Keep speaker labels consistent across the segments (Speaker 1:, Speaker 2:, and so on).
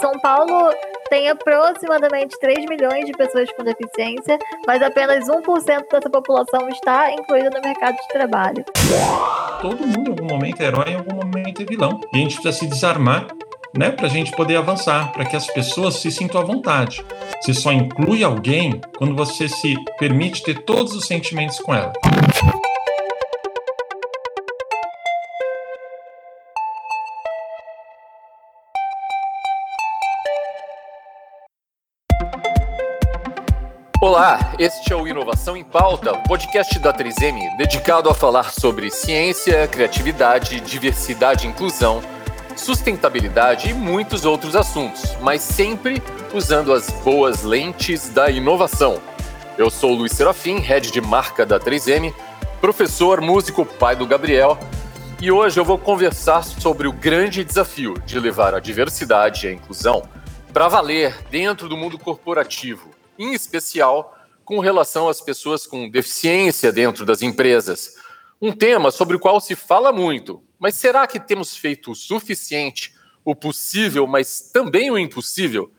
Speaker 1: São Paulo tem aproximadamente 3 milhões de pessoas com deficiência, mas apenas 1% dessa população está incluída no mercado de trabalho.
Speaker 2: Todo mundo em algum momento é herói, em algum momento é vilão. E a gente precisa se desarmar né, para a gente poder avançar, para que as pessoas se sintam à vontade. Você só inclui alguém quando você se permite ter todos os sentimentos com ela.
Speaker 3: Olá, este é o Inovação em Pauta, podcast da 3M dedicado a falar sobre ciência, criatividade, diversidade e inclusão, sustentabilidade e muitos outros assuntos, mas sempre usando as boas lentes da inovação. Eu sou Luiz Serafim, head de marca da 3M, professor, músico, pai do Gabriel, e hoje eu vou conversar sobre o grande desafio de levar a diversidade e a inclusão para valer dentro do mundo corporativo em especial com relação às pessoas com deficiência dentro das empresas. Um tema sobre o qual se fala muito, mas será que temos feito o suficiente, o possível, mas também o impossível?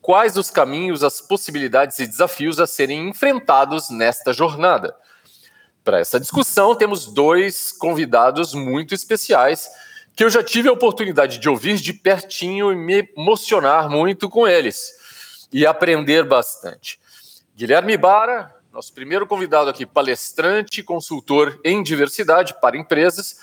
Speaker 3: Quais os caminhos, as possibilidades e desafios a serem enfrentados nesta jornada? Para essa discussão, temos dois convidados muito especiais que eu já tive a oportunidade de ouvir de pertinho e me emocionar muito com eles e aprender bastante. Guilherme Bara, nosso primeiro convidado aqui, palestrante, consultor em diversidade para empresas,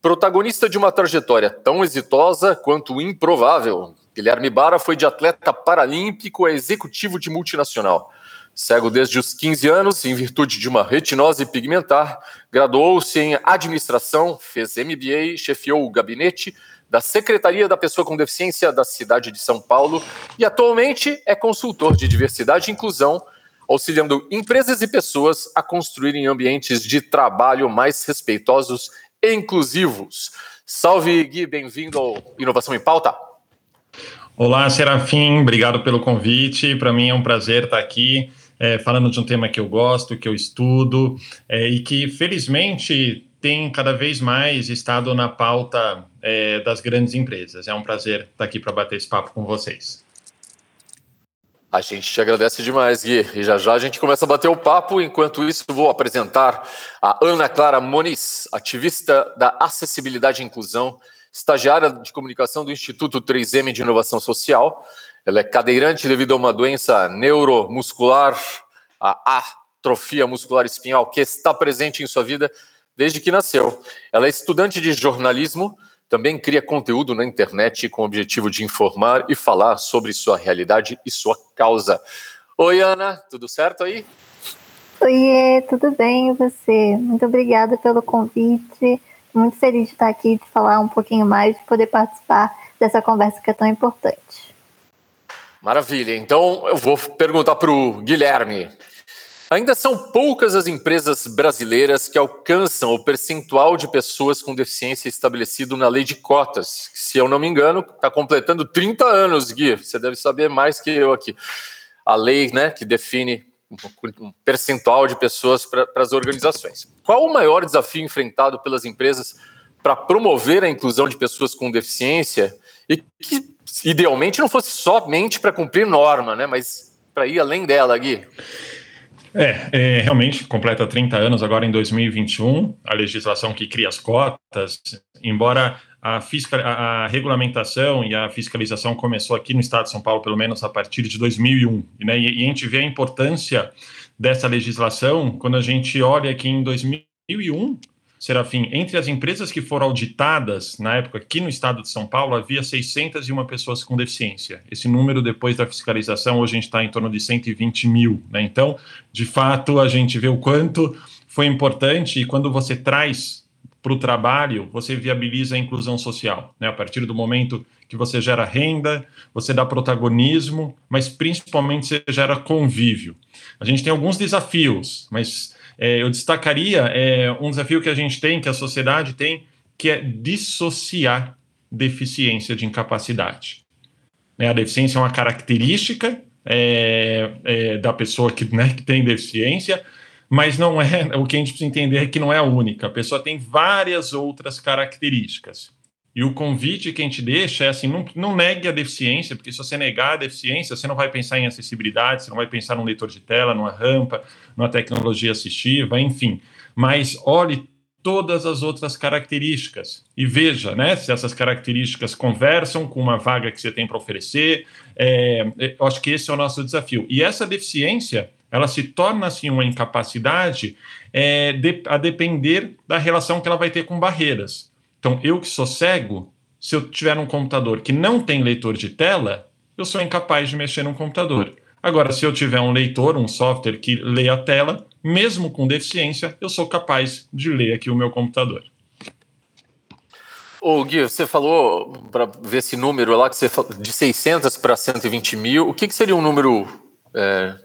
Speaker 3: protagonista de uma trajetória tão exitosa quanto improvável. Guilherme Bara foi de atleta paralímpico a executivo de multinacional. Cego desde os 15 anos, em virtude de uma retinose pigmentar, graduou-se em administração, fez MBA, chefiou o gabinete da Secretaria da Pessoa com Deficiência da cidade de São Paulo e atualmente é consultor de diversidade e inclusão, auxiliando empresas e pessoas a construírem ambientes de trabalho mais respeitosos e inclusivos. Salve, Gui, bem-vindo ao Inovação em Pauta.
Speaker 2: Olá, Serafim, obrigado pelo convite. Para mim é um prazer estar aqui é, falando de um tema que eu gosto, que eu estudo é, e que, felizmente, tem cada vez mais estado na pauta é, das grandes empresas. É um prazer estar aqui para bater esse papo com vocês.
Speaker 3: A gente te agradece demais, Gui. E já já a gente começa a bater o papo. Enquanto isso, vou apresentar a Ana Clara Moniz, ativista da acessibilidade e inclusão, estagiária de comunicação do Instituto 3M de Inovação Social. Ela é cadeirante devido a uma doença neuromuscular, a atrofia muscular espinhal, que está presente em sua vida desde que nasceu. Ela é estudante de jornalismo, também cria conteúdo na internet com o objetivo de informar e falar sobre sua realidade e sua causa. Oi, Ana, tudo certo aí?
Speaker 1: Oi, tudo bem e você? Muito obrigada pelo convite. Muito feliz de estar aqui, de falar um pouquinho mais, de poder participar dessa conversa que é tão importante.
Speaker 3: Maravilha. Então, eu vou perguntar para o Guilherme. Ainda são poucas as empresas brasileiras que alcançam o percentual de pessoas com deficiência estabelecido na lei de cotas. Se eu não me engano, está completando 30 anos, Gui. Você deve saber mais que eu aqui. A lei né, que define um percentual de pessoas para as organizações. Qual o maior desafio enfrentado pelas empresas para promover a inclusão de pessoas com deficiência e que, idealmente, não fosse somente para cumprir norma, né, mas para ir além dela, Gui?
Speaker 2: É, é, realmente completa 30 anos agora em 2021, a legislação que cria as cotas, embora a, fiscal, a, a, regulamentação e a fiscalização começou aqui no estado de São Paulo, pelo menos a partir de 2001, né, e, e a gente vê a importância dessa legislação quando a gente olha que em 2001 Serafim, entre as empresas que foram auditadas na época aqui no estado de São Paulo, havia 601 pessoas com deficiência. Esse número, depois da fiscalização, hoje a gente está em torno de 120 mil. Né? Então, de fato, a gente vê o quanto foi importante e quando você traz para o trabalho, você viabiliza a inclusão social. Né? A partir do momento que você gera renda, você dá protagonismo, mas principalmente você gera convívio. A gente tem alguns desafios, mas é, eu destacaria é, um desafio que a gente tem, que a sociedade tem, que é dissociar deficiência de incapacidade. Né, a deficiência é uma característica é, é, da pessoa que, né, que tem deficiência, mas não é o que a gente precisa entender é que não é a única. A pessoa tem várias outras características. E o convite que a gente deixa é assim: não, não negue a deficiência, porque se você negar a deficiência, você não vai pensar em acessibilidade, você não vai pensar num leitor de tela, numa rampa, numa tecnologia assistiva, enfim. Mas olhe todas as outras características e veja né, se essas características conversam com uma vaga que você tem para oferecer. É, eu acho que esse é o nosso desafio. E essa deficiência ela se torna assim uma incapacidade é, de, a depender da relação que ela vai ter com barreiras. Então, eu que sou cego, se eu tiver um computador que não tem leitor de tela, eu sou incapaz de mexer num computador. Agora, se eu tiver um leitor, um software que lê a tela, mesmo com deficiência, eu sou capaz de ler aqui o meu computador.
Speaker 3: Ô Gui, você falou, para ver esse número lá, que você falou, de 600 para 120 mil, o que, que seria um número é,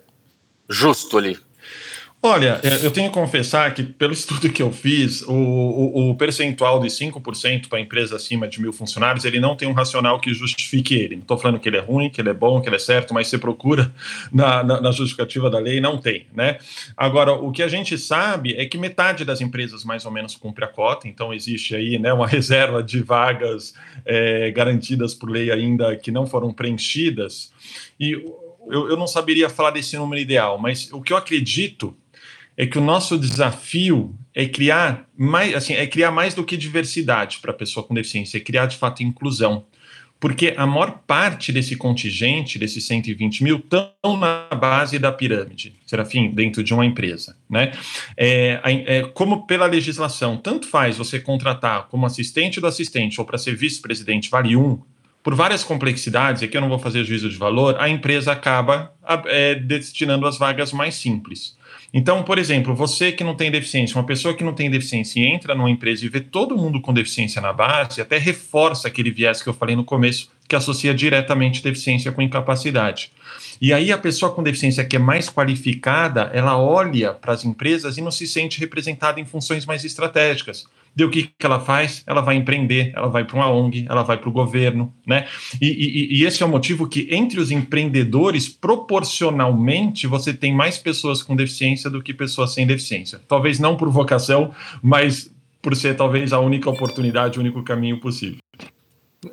Speaker 3: justo ali?
Speaker 2: Olha, é, eu tenho que confessar que, pelo estudo que eu fiz, o, o, o percentual de 5% para empresa acima de mil funcionários, ele não tem um racional que justifique ele. Não estou falando que ele é ruim, que ele é bom, que ele é certo, mas você procura na, na, na, justificativa da lei, não tem, né? Agora, o que a gente sabe é que metade das empresas mais ou menos cumpre a cota, então existe aí né, uma reserva de vagas é, garantidas por lei ainda que não foram preenchidas, e eu, eu não saberia falar desse número ideal, mas o que eu acredito é que o nosso desafio é criar mais, assim, é criar mais do que diversidade para a pessoa com deficiência, é criar de fato inclusão. Porque a maior parte desse contingente, desses 120 mil, estão na base da pirâmide, Serafim, dentro de uma empresa. Né? É, é, como pela legislação, tanto faz você contratar como assistente do assistente ou para ser vice-presidente, vale um, por várias complexidades, aqui eu não vou fazer juízo de valor, a empresa acaba é, destinando as vagas mais simples. Então, por exemplo, você que não tem deficiência, uma pessoa que não tem deficiência e entra numa empresa e vê todo mundo com deficiência na base, até reforça aquele viés que eu falei no começo, que associa diretamente deficiência com incapacidade. E aí a pessoa com deficiência que é mais qualificada, ela olha para as empresas e não se sente representada em funções mais estratégicas. De o que, que ela faz? Ela vai empreender, ela vai para uma ONG, ela vai para o governo, né? E, e, e, esse é o motivo que entre os empreendedores, proporcionalmente, você tem mais pessoas com deficiência do que pessoas sem deficiência. Talvez não por vocação, mas por ser talvez a única oportunidade, o único caminho possível.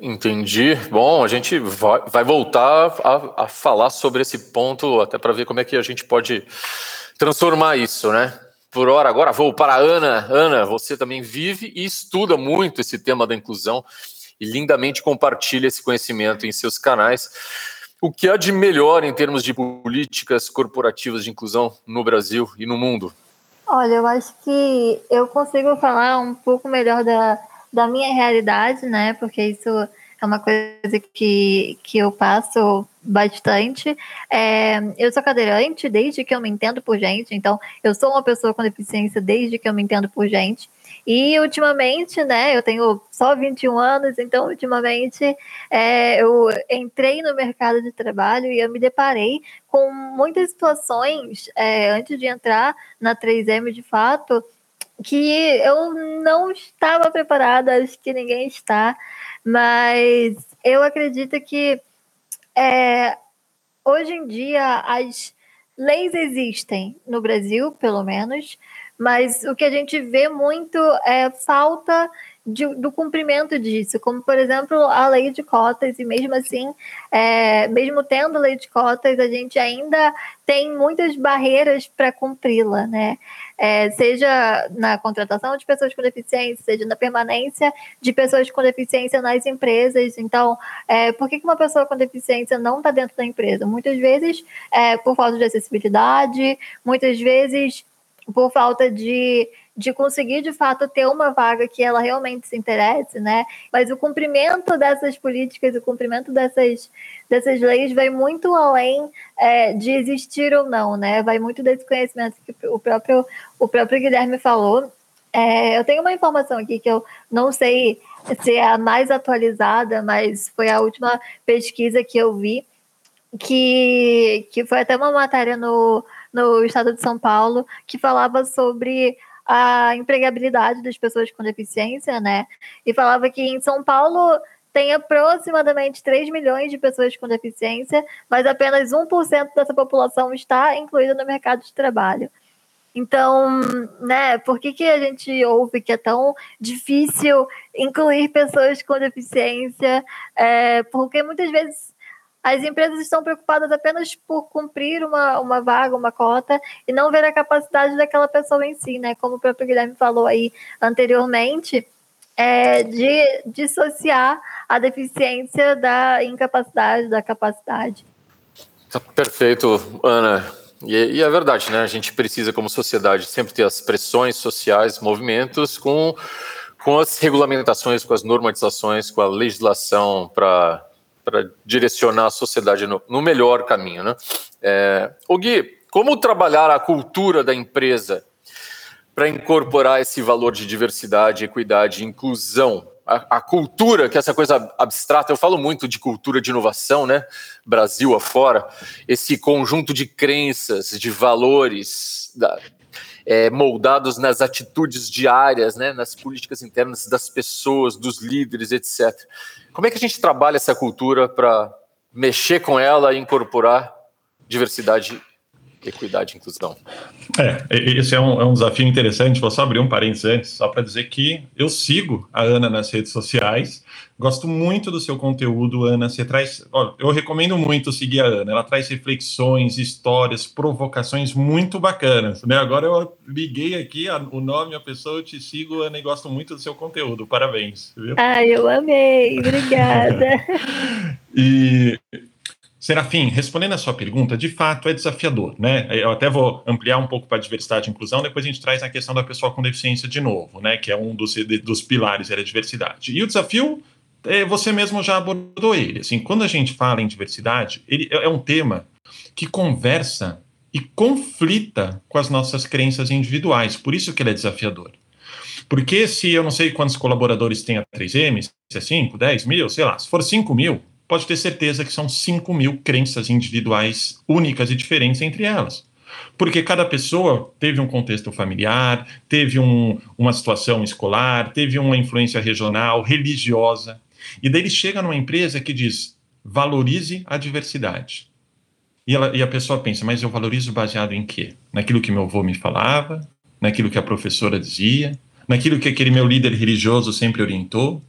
Speaker 3: Entendi. Bom, a gente vai, vai voltar a, a falar sobre esse ponto, até para ver como é que a gente pode transformar isso, né? Por hora. Agora vou para a Ana. Ana, você também vive e estuda muito esse tema da inclusão e lindamente compartilha esse conhecimento em seus canais. O que há de melhor em termos de políticas corporativas de inclusão no Brasil e no mundo?
Speaker 1: Olha, eu acho que eu consigo falar um pouco melhor da, da minha realidade, né? Porque isso é uma coisa que, que eu passo bastante. É, eu sou cadeirante desde que eu me entendo por gente, então eu sou uma pessoa com deficiência desde que eu me entendo por gente. E ultimamente, né, eu tenho só 21 anos, então ultimamente é, eu entrei no mercado de trabalho e eu me deparei com muitas situações é, antes de entrar na 3M de fato que eu não estava preparada, acho que ninguém está. Mas eu acredito que é, hoje em dia as leis existem no Brasil, pelo menos, mas o que a gente vê muito é falta de, do cumprimento disso, como por exemplo a lei de cotas, e mesmo assim, é, mesmo tendo lei de cotas, a gente ainda tem muitas barreiras para cumpri-la, né? É, seja na contratação de pessoas com deficiência, seja na permanência de pessoas com deficiência nas empresas. Então, é, por que uma pessoa com deficiência não está dentro da empresa? Muitas vezes é, por falta de acessibilidade, muitas vezes por falta de de conseguir de fato ter uma vaga que ela realmente se interesse, né? Mas o cumprimento dessas políticas, o cumprimento dessas, dessas leis vai muito além é, de existir ou não, né? Vai muito desse conhecimento que o próprio, o próprio Guilherme falou. É, eu tenho uma informação aqui que eu não sei se é a mais atualizada, mas foi a última pesquisa que eu vi, que, que foi até uma matéria no, no estado de São Paulo, que falava sobre a empregabilidade das pessoas com deficiência, né? E falava que em São Paulo tem aproximadamente 3 milhões de pessoas com deficiência, mas apenas 1% dessa população está incluída no mercado de trabalho. Então, né, por que, que a gente ouve que é tão difícil incluir pessoas com deficiência? É, porque muitas vezes as empresas estão preocupadas apenas por cumprir uma, uma vaga, uma cota, e não ver a capacidade daquela pessoa em si, né? Como o próprio Guilherme falou aí anteriormente, é, de dissociar a deficiência da incapacidade, da capacidade.
Speaker 3: Tá perfeito, Ana. E, e, é verdade, né? A gente precisa, como sociedade, sempre ter as pressões sociais, movimentos com, com as regulamentações, com as normatizações, com a legislação para direcionar a sociedade no, no melhor caminho, né? É, o Gui, como trabalhar a cultura da empresa para incorporar esse valor de diversidade, equidade e inclusão a, a, cultura, que é essa coisa abstrata, eu falo muito de cultura de inovação, né? Brasil afora, esse conjunto de crenças, de valores da, é, moldados nas atitudes diárias, né? nas políticas internas das pessoas, dos líderes, etc. Como é que a gente trabalha essa cultura para mexer com ela e incorporar diversidade equidade e inclusão.
Speaker 2: É, esse é um, é um, desafio interessante. Vou só abrir um parênteses antes, só para dizer que eu sigo a Ana nas redes sociais. Gosto muito do seu conteúdo, Ana. Você traz. Ó, eu recomendo muito seguir a Ana. Ela traz reflexões, histórias, provocações muito bacanas. Né? Agora eu liguei aqui a, o nome, a pessoa, eu te sigo, Ana, e gosto muito do seu conteúdo. Parabéns.
Speaker 1: Viu? Ah, eu amei. Obrigada.
Speaker 2: e Serafim, respondendo a sua pergunta, de fato é desafiador, né? Eu até vou ampliar um pouco para a diversidade e inclusão, depois a gente traz a questão da pessoa com deficiência de novo, né? Que é um dos, dos pilares da diversidade. E o desafio, é, você mesmo já abordou ele. Assim, quando a gente fala em diversidade, ele é, é um tema que conversa e conflita com as nossas crenças individuais, por isso que ele é desafiador. Porque se eu não sei quantos colaboradores tem a 3M, se é 5, 10 mil, sei lá, se for 5 mil, pode ter certeza que são 5 mil crenças individuais únicas e diferentes entre elas. Porque cada pessoa teve um contexto familiar, teve um, uma situação escolar, teve uma influência regional, religiosa. E daí ele chega numa empresa que diz: valorize a diversidade. E, ela, e a pessoa pensa: mas eu valorizo baseado em quê? Naquilo que meu avô me falava, naquilo que a professora dizia, naquilo que aquele meu líder religioso sempre orientou.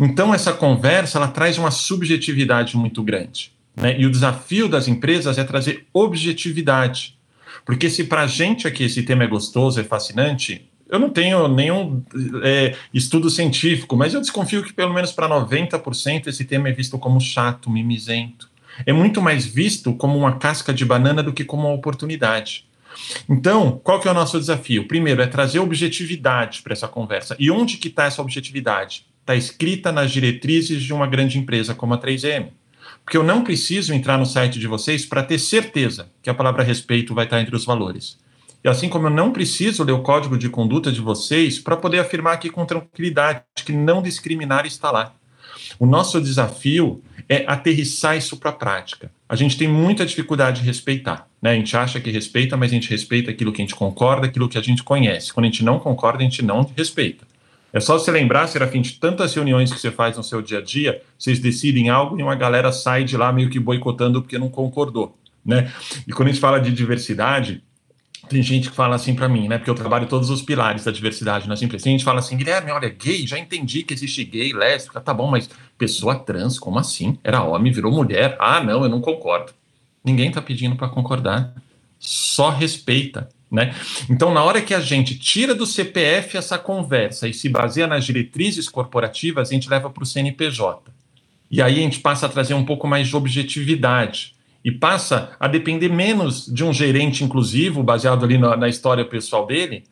Speaker 2: Então, essa conversa ela traz uma subjetividade muito grande. Né? E o desafio das empresas é trazer objetividade. Porque se para a gente aqui esse tema é gostoso, é fascinante, eu não tenho nenhum é, estudo científico, mas eu desconfio que pelo menos para 90% esse tema é visto como chato, mimizento. É muito mais visto como uma casca de banana do que como uma oportunidade. Então, qual que é o nosso desafio? Primeiro, é trazer objetividade para essa conversa. E onde que está essa objetividade? Está escrita nas diretrizes de uma grande empresa como a 3M. Porque eu não preciso entrar no site de vocês para ter certeza que a palavra respeito vai estar entre os valores. E assim como eu não preciso ler o código de conduta de vocês para poder afirmar aqui com tranquilidade que não discriminar está lá. O nosso desafio é aterrissar isso para a prática. A gente tem muita dificuldade de respeitar. Né? A gente acha que respeita, mas a gente respeita aquilo que a gente concorda, aquilo que a gente conhece. Quando a gente não concorda, a gente não respeita. É só você lembrar, Serafim, de tantas reuniões que você faz no seu dia a dia, vocês decidem algo e uma galera sai de lá meio que boicotando porque não concordou, né? E quando a gente fala de diversidade, tem gente que fala assim para mim, né? Porque eu trabalho todos os pilares da diversidade nas empresas. Tem gente que fala assim, Guilherme, olha, gay, já entendi que existe gay, lésbica, tá bom, mas pessoa trans, como assim? Era homem, virou mulher. Ah, não, eu não concordo. Ninguém tá pedindo para concordar. Só respeita. Né? Então, na hora que a gente tira do CPF essa conversa e se baseia nas diretrizes corporativas, a gente leva para o CNPJ. E aí a gente passa a trazer um pouco mais de objetividade e passa a depender menos de um gerente inclusivo, baseado ali na, na história pessoal dele,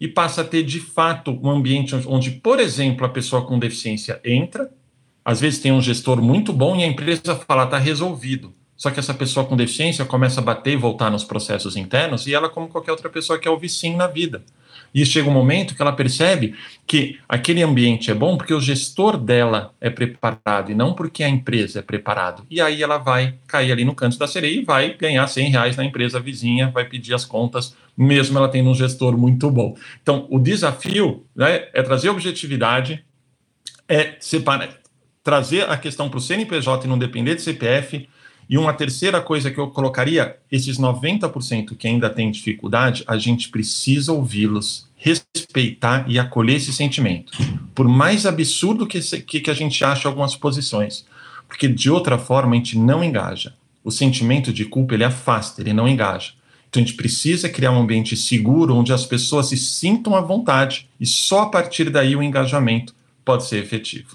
Speaker 2: e passa a ter de fato um ambiente onde, por exemplo, a pessoa com deficiência entra, às vezes tem um gestor muito bom e a empresa fala, está resolvido. Só que essa pessoa com deficiência começa a bater e voltar nos processos internos e ela, como qualquer outra pessoa, quer ouvir sim na vida. E chega um momento que ela percebe que aquele ambiente é bom porque o gestor dela é preparado e não porque a empresa é preparado. E aí ela vai cair ali no canto da sereia e vai ganhar 100 reais na empresa vizinha, vai pedir as contas, mesmo ela tendo um gestor muito bom. Então, o desafio né, é trazer objetividade, é separar, trazer a questão para o CNPJ e não depender de CPF, E uma terceira coisa que eu colocaria, esses 90% que ainda têm dificuldade, a gente precisa ouvi-los, respeitar e acolher esse sentimento. Por mais absurdo que, que, que a gente ache algumas posições. Porque de outra forma a gente não engaja. O sentimento de culpa ele afasta, ele não engaja. Então a gente precisa criar um ambiente seguro onde as pessoas se sintam à vontade e só a partir daí o engajamento pode ser efetivo.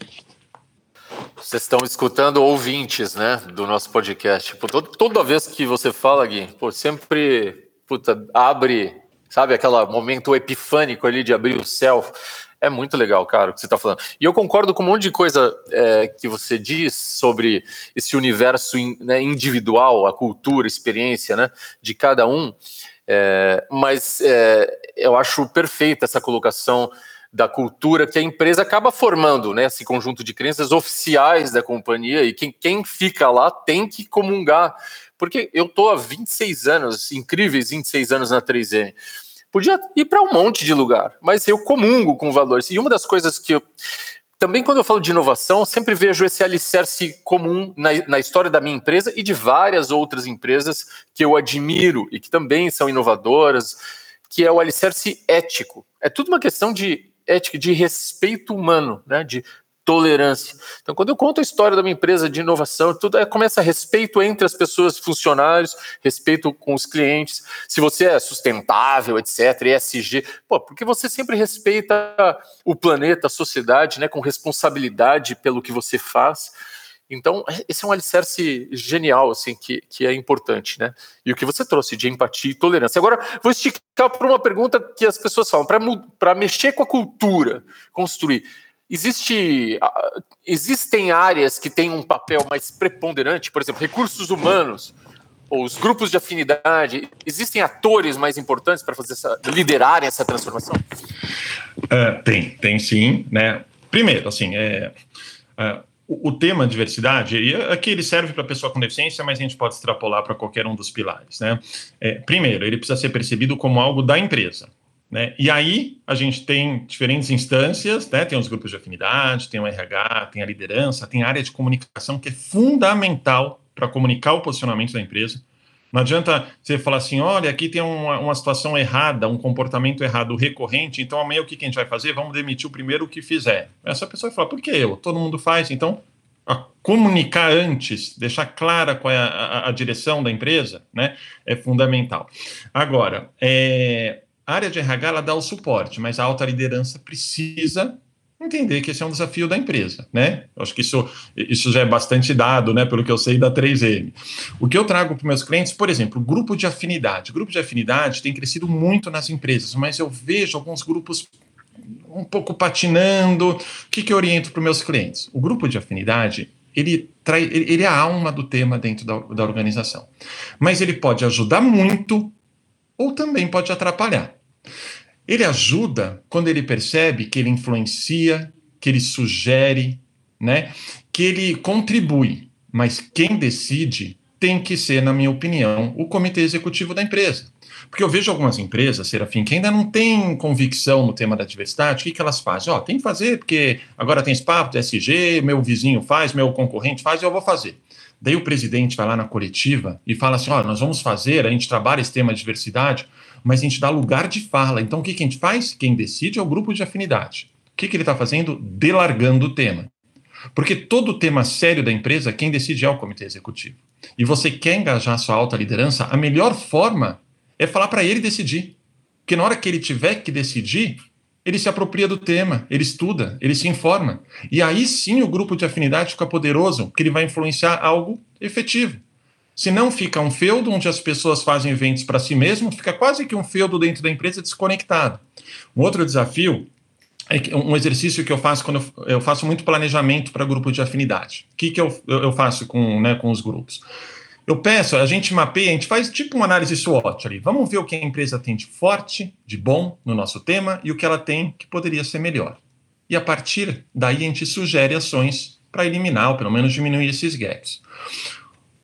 Speaker 3: Vocês estão escutando ouvintes, né, do nosso podcast. Tipo, todo, toda vez que você fala, Gui, pô, sempre puta, abre, sabe, aquele momento epifânico ali de abrir o céu. É muito legal, cara, o que você está falando. E eu concordo com um monte de coisa é, que você diz sobre esse universo in, né, individual, a cultura, a experiência né, de cada um. É, mas é, eu acho perfeita essa colocação da cultura que a empresa acaba formando, né? Esse conjunto de crenças oficiais da companhia e quem, quem fica lá tem que comungar. Porque eu tô há 26 anos, incríveis 26 anos na 3M. Podia ir para um monte de lugar, mas eu comungo com valores. E uma das coisas que eu. Também, quando eu falo de inovação, sempre vejo esse alicerce comum na, na história da minha empresa e de várias outras empresas que eu admiro e que também são inovadoras, que é o alicerce ético. É tudo uma questão de ética, de respeito humano, né? de tolerância. Então, quando eu conto a história da minha empresa de inovação, tudo é, começa respeito entre as pessoas, funcionários, respeito com os clientes. Se você é sustentável, etc., ESG, pô, porque você sempre respeita o planeta, a sociedade, né, com responsabilidade pelo que você faz. Então, esse é um alicerce genial, assim, que, que é importante, né? E o que você trouxe de empatia e tolerância. Agora, vou esticar para uma pergunta que as pessoas falam, para mexer com a cultura, construir. Existe, existem áreas que têm um papel mais preponderante, por exemplo, recursos humanos, ou os grupos de afinidade, existem atores mais importantes para fazer essa, liderar essa transformação?
Speaker 2: Uh, tem, tem sim, né? Primeiro, assim, é, uh, o, tema diversidade, e aqui ele serve para pessoa com deficiência, mas a gente pode extrapolar para qualquer um dos pilares, né? É, primeiro, ele precisa ser percebido como algo da empresa, né? E aí a gente tem diferentes instâncias, né? Tem os grupos de afinidade, tem o RH, tem a liderança, tem a área de comunicação que é fundamental para comunicar o posicionamento da empresa. Não adianta você falar assim, olha, aqui tem uma, uma situação errada, um comportamento errado recorrente, então amanhã o que, a gente vai fazer? Vamos demitir o primeiro que fizer. Essa pessoa vai falar, por que eu? Todo mundo faz, então comunicar antes, deixar clara qual é a, a, a, direção da empresa, né, é fundamental. Agora, é, a área de RH ela dá o suporte, mas a alta liderança precisa entender que esse é um desafio da empresa, né? Eu acho que isso, isso já é bastante dado, né, pelo que eu sei da 3M. O que eu trago para meus clientes, por exemplo, grupo de afinidade. Grupo de afinidade tem crescido muito nas empresas, mas eu vejo alguns grupos um pouco patinando. O que, que eu oriento para meus clientes? O grupo de afinidade, ele, trai, ele é a alma do tema dentro da, da organização. Mas ele pode ajudar muito ou também pode atrapalhar. Ele ajuda quando ele percebe que ele influencia, que ele sugere, né? que ele contribui. Mas quem decide tem que ser, na minha opinião, o comitê executivo da empresa. Porque eu vejo algumas empresas, Serafim, que ainda não têm convicção no tema da diversidade, o que, que elas fazem? Ó, oh, tem que fazer, porque agora tem espaço do SG, meu vizinho faz, meu concorrente faz, eu vou fazer. Daí o presidente vai lá na coletiva e fala assim: ó, oh, nós vamos fazer, a gente trabalha esse tema de diversidade, mas a gente dá lugar de fala. Então, o que, que a gente faz? Quem decide é o grupo de afinidade. O que, que ele está fazendo? Delargando o tema. Porque todo tema sério da empresa, quem decide é o comitê executivo. E você quer engajar sua alta liderança, a melhor forma é falar para ele decidir. Porque na hora que ele tiver que decidir, ele se apropria do tema, ele estuda, ele se informa. E aí sim o grupo de afinidade fica poderoso, que ele vai influenciar algo efetivo. Se não fica um feudo onde as pessoas fazem eventos para si mesmo, fica quase que um feudo dentro da empresa desconectado. Um outro desafio é um exercício que eu faço quando eu, eu faço muito planejamento para grupo de afinidade. O que, que eu, eu faço com, né, com os grupos? Eu peço, a gente mapeia, a gente faz tipo uma análise SWOT ali. Vamos ver o que a empresa tem de forte, de bom no nosso tema e o que ela tem que poderia ser melhor. E a partir daí a gente sugere ações para eliminar ou pelo menos diminuir esses gaps.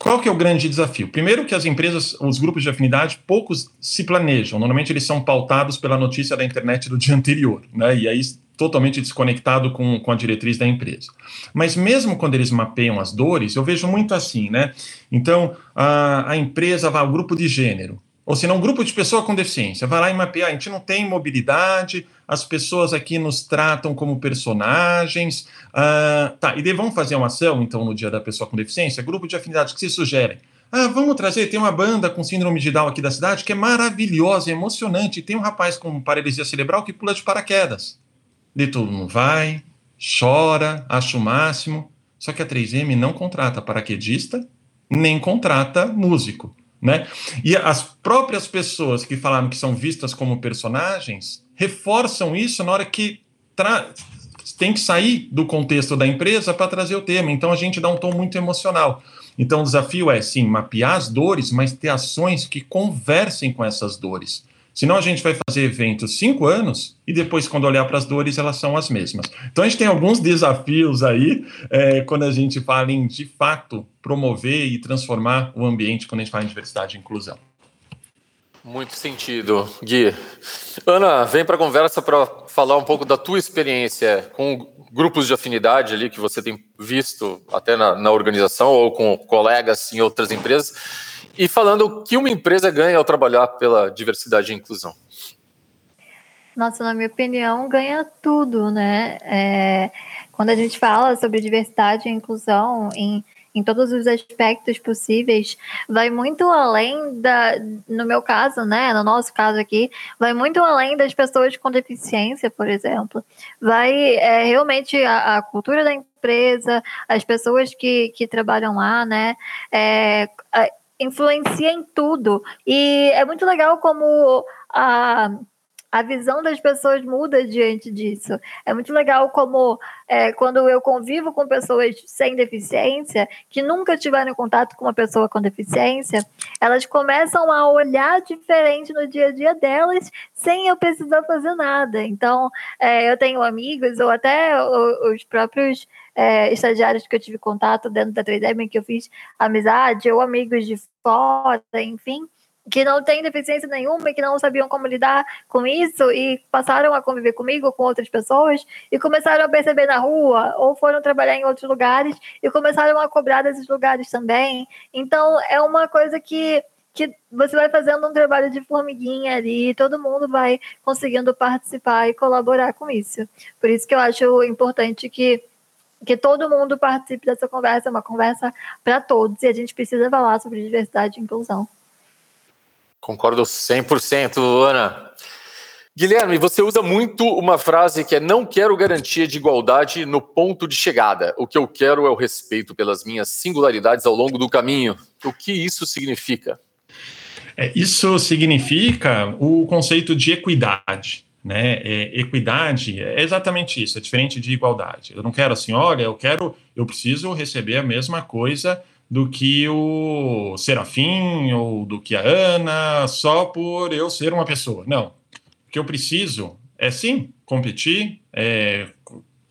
Speaker 2: Qual que é o grande desafio? Primeiro que as empresas, os grupos de afinidade, poucos se planejam. Normalmente eles são pautados pela notícia da internet do dia anterior, né? E aí totalmente desconectado com, com a diretriz da empresa. Mas mesmo quando eles mapeiam as dores, eu vejo muito assim, né? Então, a, a empresa vai ao grupo de gênero, ou se não, um grupo de pessoa com deficiência, vai lá e mapear, a gente não tem mobilidade, as pessoas aqui nos tratam como personagens, uh, tá, e daí vamos fazer uma ação, então, no dia da pessoa com deficiência, grupo de afinidade, que se sugerem? Ah, vamos trazer, tem uma banda com síndrome de Down aqui da cidade que é maravilhosa, emocionante, tem um rapaz com paralisia cerebral que pula de paraquedas. De todo mundo vai, chora, acha o máximo, só que a 3M não contrata paraquedista, nem contrata músico. Né? E as próprias pessoas que falaram que são vistas como personagens reforçam isso na hora que tem que sair do contexto da empresa para trazer o tema. Então a gente dá um tom muito emocional. Então o desafio é sim mapear as dores, mas ter ações que conversem com essas dores. Senão a gente vai fazer eventos cinco anos e depois, quando olhar para as dores, elas são as mesmas. Então a gente tem alguns desafios aí é, quando a gente fala em, de fato, promover e transformar o ambiente quando a gente fala em diversidade e inclusão.
Speaker 3: Muito sentido, Gui. Ana, vem para a conversa para falar um pouco da tua experiência com grupos de afinidade ali que você tem visto até na, na organização ou com colegas em outras empresas e falando o que uma empresa ganha ao trabalhar pela diversidade e inclusão.
Speaker 1: Nossa, na minha opinião, ganha tudo, né? É, quando a gente fala sobre diversidade e inclusão em, em todos os aspectos possíveis, vai muito além da, no meu caso, né? No nosso caso aqui, vai muito além das pessoas com deficiência, por exemplo. Vai é, realmente a, a cultura da empresa, as pessoas que, que trabalham lá, né? É, influencia em tudo. E é muito legal como a, a visão das pessoas muda diante disso. É muito legal como é, quando eu convivo com pessoas sem deficiência, que nunca tiveram contato com uma pessoa com deficiência, elas começam a olhar diferente no dia a dia delas, sem eu precisar fazer nada. Então, é, eu tenho amigos, ou até os próprios é, estagiários que eu tive contato dentro da 3M, que eu fiz amizade, ou amigos de fora, enfim, que não têm deficiência nenhuma e que não sabiam como lidar com isso e passaram a conviver comigo, com outras pessoas e começaram a perceber na rua ou foram trabalhar em outros lugares e começaram a cobrar desses lugares também. Então, é uma coisa que que você vai fazendo um trabalho de formiguinha ali, e todo mundo vai conseguindo participar e colaborar com isso. Por isso que eu acho importante que que todo mundo participe dessa conversa, é uma conversa para todos, e a gente precisa falar sobre diversidade e inclusão.
Speaker 3: Concordo 100%, Ana. Guilherme, você usa muito uma frase que é não quero garantia de igualdade no ponto de chegada. O que eu quero é o respeito pelas minhas singularidades ao longo do caminho. O que isso significa?
Speaker 2: É, isso significa o conceito de equidade né? É, equidade é exatamente isso, é diferente de igualdade. Eu não quero assim, olha, eu quero, eu preciso receber a mesma coisa do que o Serafim ou do que a Ana, só por eu ser uma pessoa. Não. O que eu preciso é sim competir, é,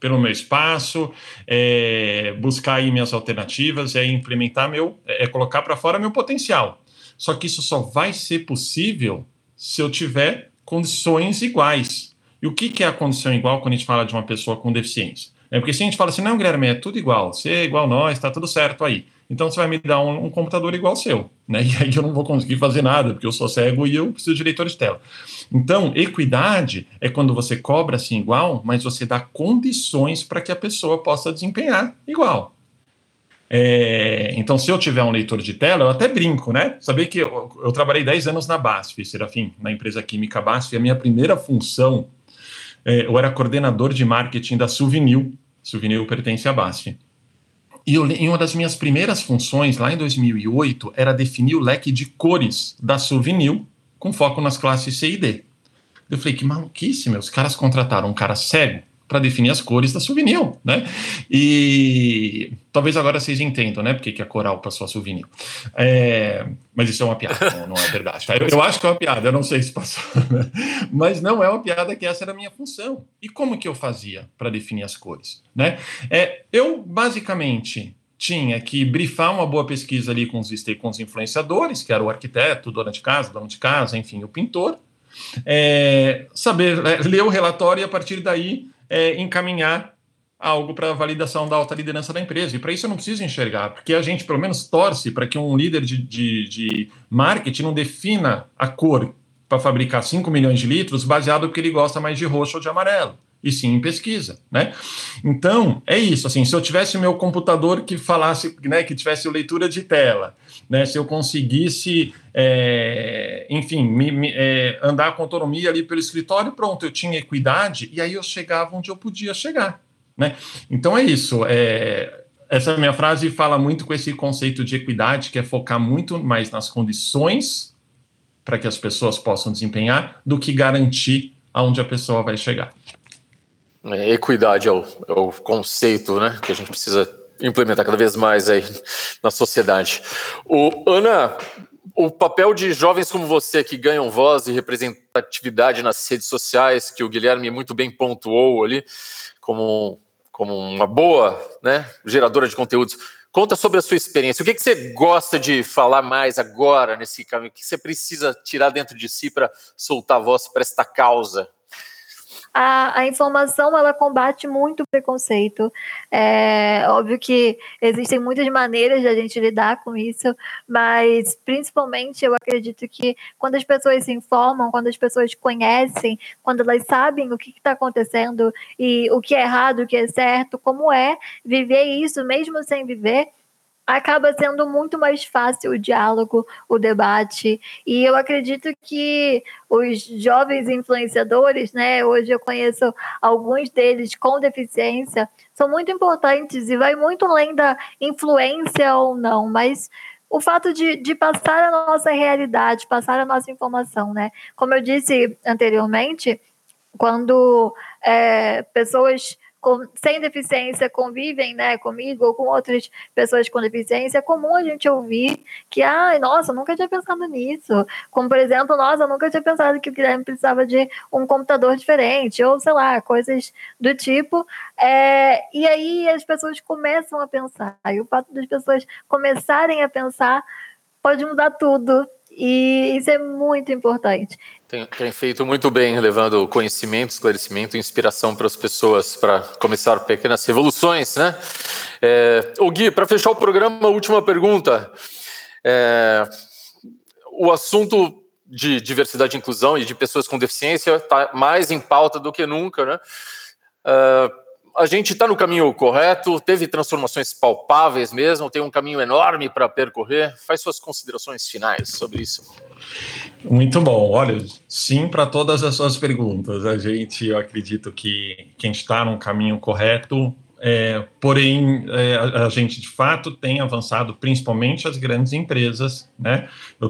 Speaker 2: pelo meu espaço, é, buscar aí minhas alternativas, é implementar meu, é colocar para fora meu potencial. Só que isso só vai ser possível se eu tiver condições iguais. E o que, que é a condição igual quando a gente fala de uma pessoa com deficiência? É porque se a gente fala assim, não, Guilherme, é tudo igual, você é igual nós, está tudo certo aí. Então você vai me dar um, um, computador igual ao seu, né? E aí eu não vou conseguir fazer nada, porque eu sou cego e eu preciso de leitor de tela. Então, equidade é quando você cobra assim igual, mas você dá condições para que a pessoa possa desempenhar igual. É, então, se eu tiver um leitor de tela, eu até brinco, né? Saber que eu, eu trabalhei 10 anos na BASF, Serafim, na empresa química BASF, e a minha primeira função, é, eu era coordenador de marketing da Souvenir. Souvenir pertence à BASF. E eu, em uma das minhas primeiras funções, lá em 2008, era definir o leque de cores da Souvenir, com foco nas classes C e D. Eu falei, que maluquice, meu, os caras contrataram um cara cego para definir as cores da souvenir, né? E talvez agora vocês entendam, né? Porque que a coral passou a souvenir. É, mas isso é uma piada, não, não é verdade. Tá? Eu, eu, acho que é uma piada, eu não sei se passou, né? mas não é uma piada que essa era a minha função. E como que eu fazia para definir as cores, né? É, eu basicamente tinha que brifar uma boa pesquisa ali com os, com os influenciadores, que era o arquiteto, dona de casa, dono de casa, enfim, o pintor, é, saber é, ler o relatório e a partir daí é, encaminhar algo para validação da alta liderança da empresa. E para isso eu não preciso enxergar, porque a gente pelo menos torce para que um líder de, de, de marketing não defina a cor para fabricar 5 milhões de litros baseado porque ele gosta mais de roxo ou de amarelo e sim em pesquisa, né? Então, é isso, assim, se eu tivesse o meu computador que falasse, né, que tivesse leitura de tela, né, se eu conseguisse, é, enfim, me, me, é, andar com autonomia ali pelo escritório, pronto, eu tinha equidade e aí eu chegava onde eu podia chegar, né? Então é isso, é, essa minha frase fala muito com esse conceito de equidade, que é focar muito mais nas condições para que as pessoas possam desempenhar do que garantir aonde a pessoa vai chegar.
Speaker 3: É, equidade é o, é o conceito né, que a gente precisa implementar cada vez mais aí na sociedade. O, Ana, o papel de jovens como você que ganham voz e representatividade nas redes sociais, que o Guilherme muito bem pontuou ali, como, como uma boa né, geradora de conteúdos. Conta sobre a sua experiência. O que, que você gosta de falar mais agora nesse caminho? O que você precisa tirar dentro de si para soltar a voz para esta causa?
Speaker 1: A, a informação ela combate muito o preconceito. É óbvio que existem muitas maneiras de a gente lidar com isso, mas principalmente eu acredito que quando as pessoas se informam, quando as pessoas conhecem, quando elas sabem o que está acontecendo e o que é errado, o que é certo, como é viver isso mesmo sem viver acaba sendo muito mais fácil o diálogo, o debate. E eu acredito que os jovens influenciadores, né, hoje eu conheço alguns deles com deficiência, são muito importantes e vai muito além da influência ou não, mas o fato de, de passar a nossa realidade, passar a nossa informação, né? Como eu disse anteriormente, quando é, pessoas com, sem deficiência convivem né, comigo ou com outras pessoas com deficiência, é comum a gente ouvir que, ai, nossa, nunca tinha pensado nisso. Como, por exemplo, nossa, nunca tinha pensado que o Guilherme precisava de um computador diferente, ou sei lá, coisas do tipo. É, e aí as pessoas começam a pensar. E o fato das pessoas começarem a pensar pode mudar tudo. E isso é muito importante.
Speaker 3: Tem, tem, feito muito bem, levando conhecimento, esclarecimento inspiração para as pessoas para começar pequenas revoluções, né? É, o Gui, para fechar o programa, última pergunta. É, o assunto de diversidade e inclusão e de pessoas com deficiência está mais em pauta do que nunca, né? É, a gente está no caminho correto, teve transformações palpáveis mesmo, tem um caminho enorme para percorrer. Faz suas considerações finais sobre isso.
Speaker 2: Muito bom. Olha, sim para todas as suas perguntas. A gente, eu acredito que, que a gente está no caminho correto, é, porém, é, a, a, gente de fato tem avançado, principalmente as grandes empresas, né? Eu,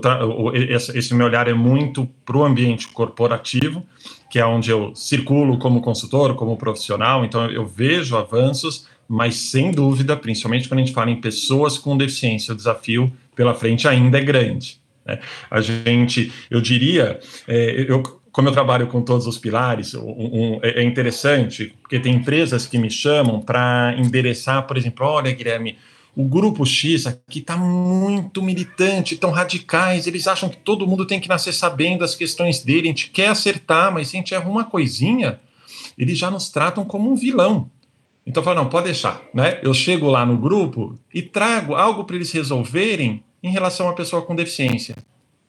Speaker 2: esse, esse meu olhar é muito para o ambiente corporativo, que é onde eu circulo como consultor, como profissional, então eu vejo avanços, mas sem dúvida, principalmente quando a gente fala em pessoas com deficiência, o desafio pela frente ainda é grande. Né? A gente, eu diria, é, eu, como eu trabalho com todos os pilares, um, um, é, é interessante, porque tem empresas que me chamam para endereçar, por exemplo, olha, Guilherme, o grupo X aqui está muito militante, tão radicais, eles acham que todo mundo tem que nascer sabendo as questões dele, a gente quer acertar, mas se a gente erra uma coisinha, eles já nos tratam como um vilão. Então eu falo, não, pode deixar, né? Eu chego lá no grupo e trago algo para eles resolverem em relação à pessoa com deficiência.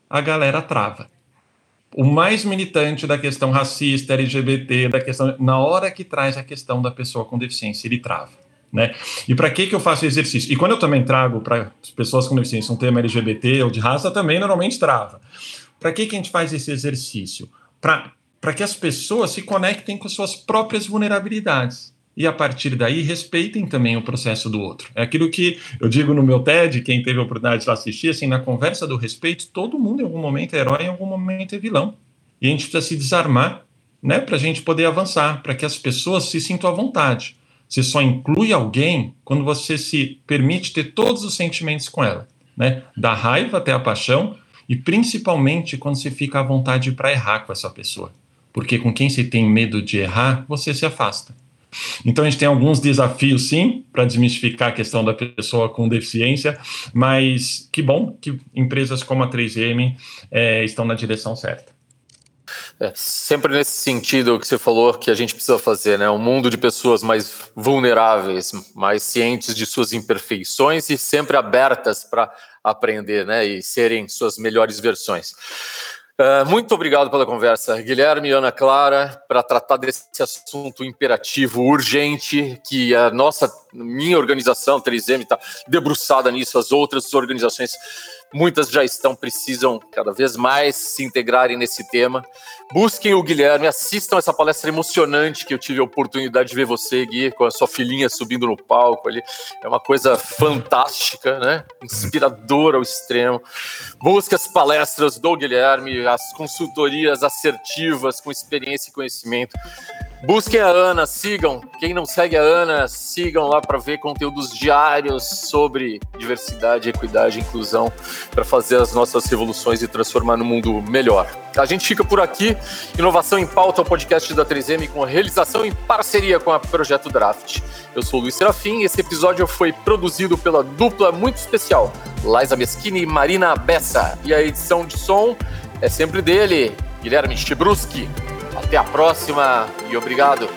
Speaker 2: A galera trava. O mais militante da questão racista, LGBT, da questão. Na hora que traz a questão da pessoa com deficiência, ele trava. Né? E para que, que eu faço exercício? E quando eu também trago para as pessoas com deficiência um tema LGBT ou de raça, também normalmente trava. Para que, que a gente faz esse exercício? Para que as pessoas se conectem com suas próprias vulnerabilidades. E a partir daí respeitem também o processo do outro. É aquilo que eu digo no meu TED, quem teve a oportunidade de assistir, assim, na conversa do respeito, todo mundo em algum momento é herói, em algum momento é vilão. E a gente precisa se desarmar, né, para a gente poder avançar, para que as pessoas se sintam à vontade. Você só inclui alguém quando você se permite ter todos os sentimentos com ela, né? Da raiva até a paixão e principalmente quando você fica à vontade para errar com essa pessoa. Porque com quem você tem medo de errar, você se afasta. Então a gente tem alguns desafios, sim, para desmistificar a questão da pessoa com deficiência, mas que bom que empresas como a 3M é, estão na direção certa.
Speaker 3: É, sempre nesse sentido que você falou que a gente precisa fazer, né? Um mundo de pessoas mais vulneráveis, mais cientes de suas imperfeições e sempre abertas para aprender, né? E serem suas melhores versões. Uh, muito obrigado pela conversa, Guilherme e Ana Clara, para tratar desse assunto imperativo, urgente, que a nossa, minha organização, 3M, está debruçada nisso, as outras organizações Muitas já estão, precisam cada vez mais se integrarem nesse tema. Busquem o Guilherme, assistam essa palestra emocionante que eu tive a oportunidade de ver você, Gui, com a sua filhinha subindo no palco ali. É uma coisa fantástica, né? Inspiradora ao extremo. Busque as palestras do Guilherme, as consultorias assertivas com experiência e conhecimento. Busquem a Ana, sigam. Quem não segue a Ana, sigam lá para ver conteúdos diários sobre diversidade, equidade inclusão para fazer as nossas revoluções e transformar no mundo melhor. A gente fica por aqui. Inovação em Pauta, o podcast da 3M com realização em parceria com a Projeto Draft. Eu sou o Luiz Serafim e esse episódio foi produzido pela dupla muito especial, Laisa Meschini e Marina Bessa. E a edição de som é sempre dele, Guilherme Chibruski. Até a próxima e obrigado.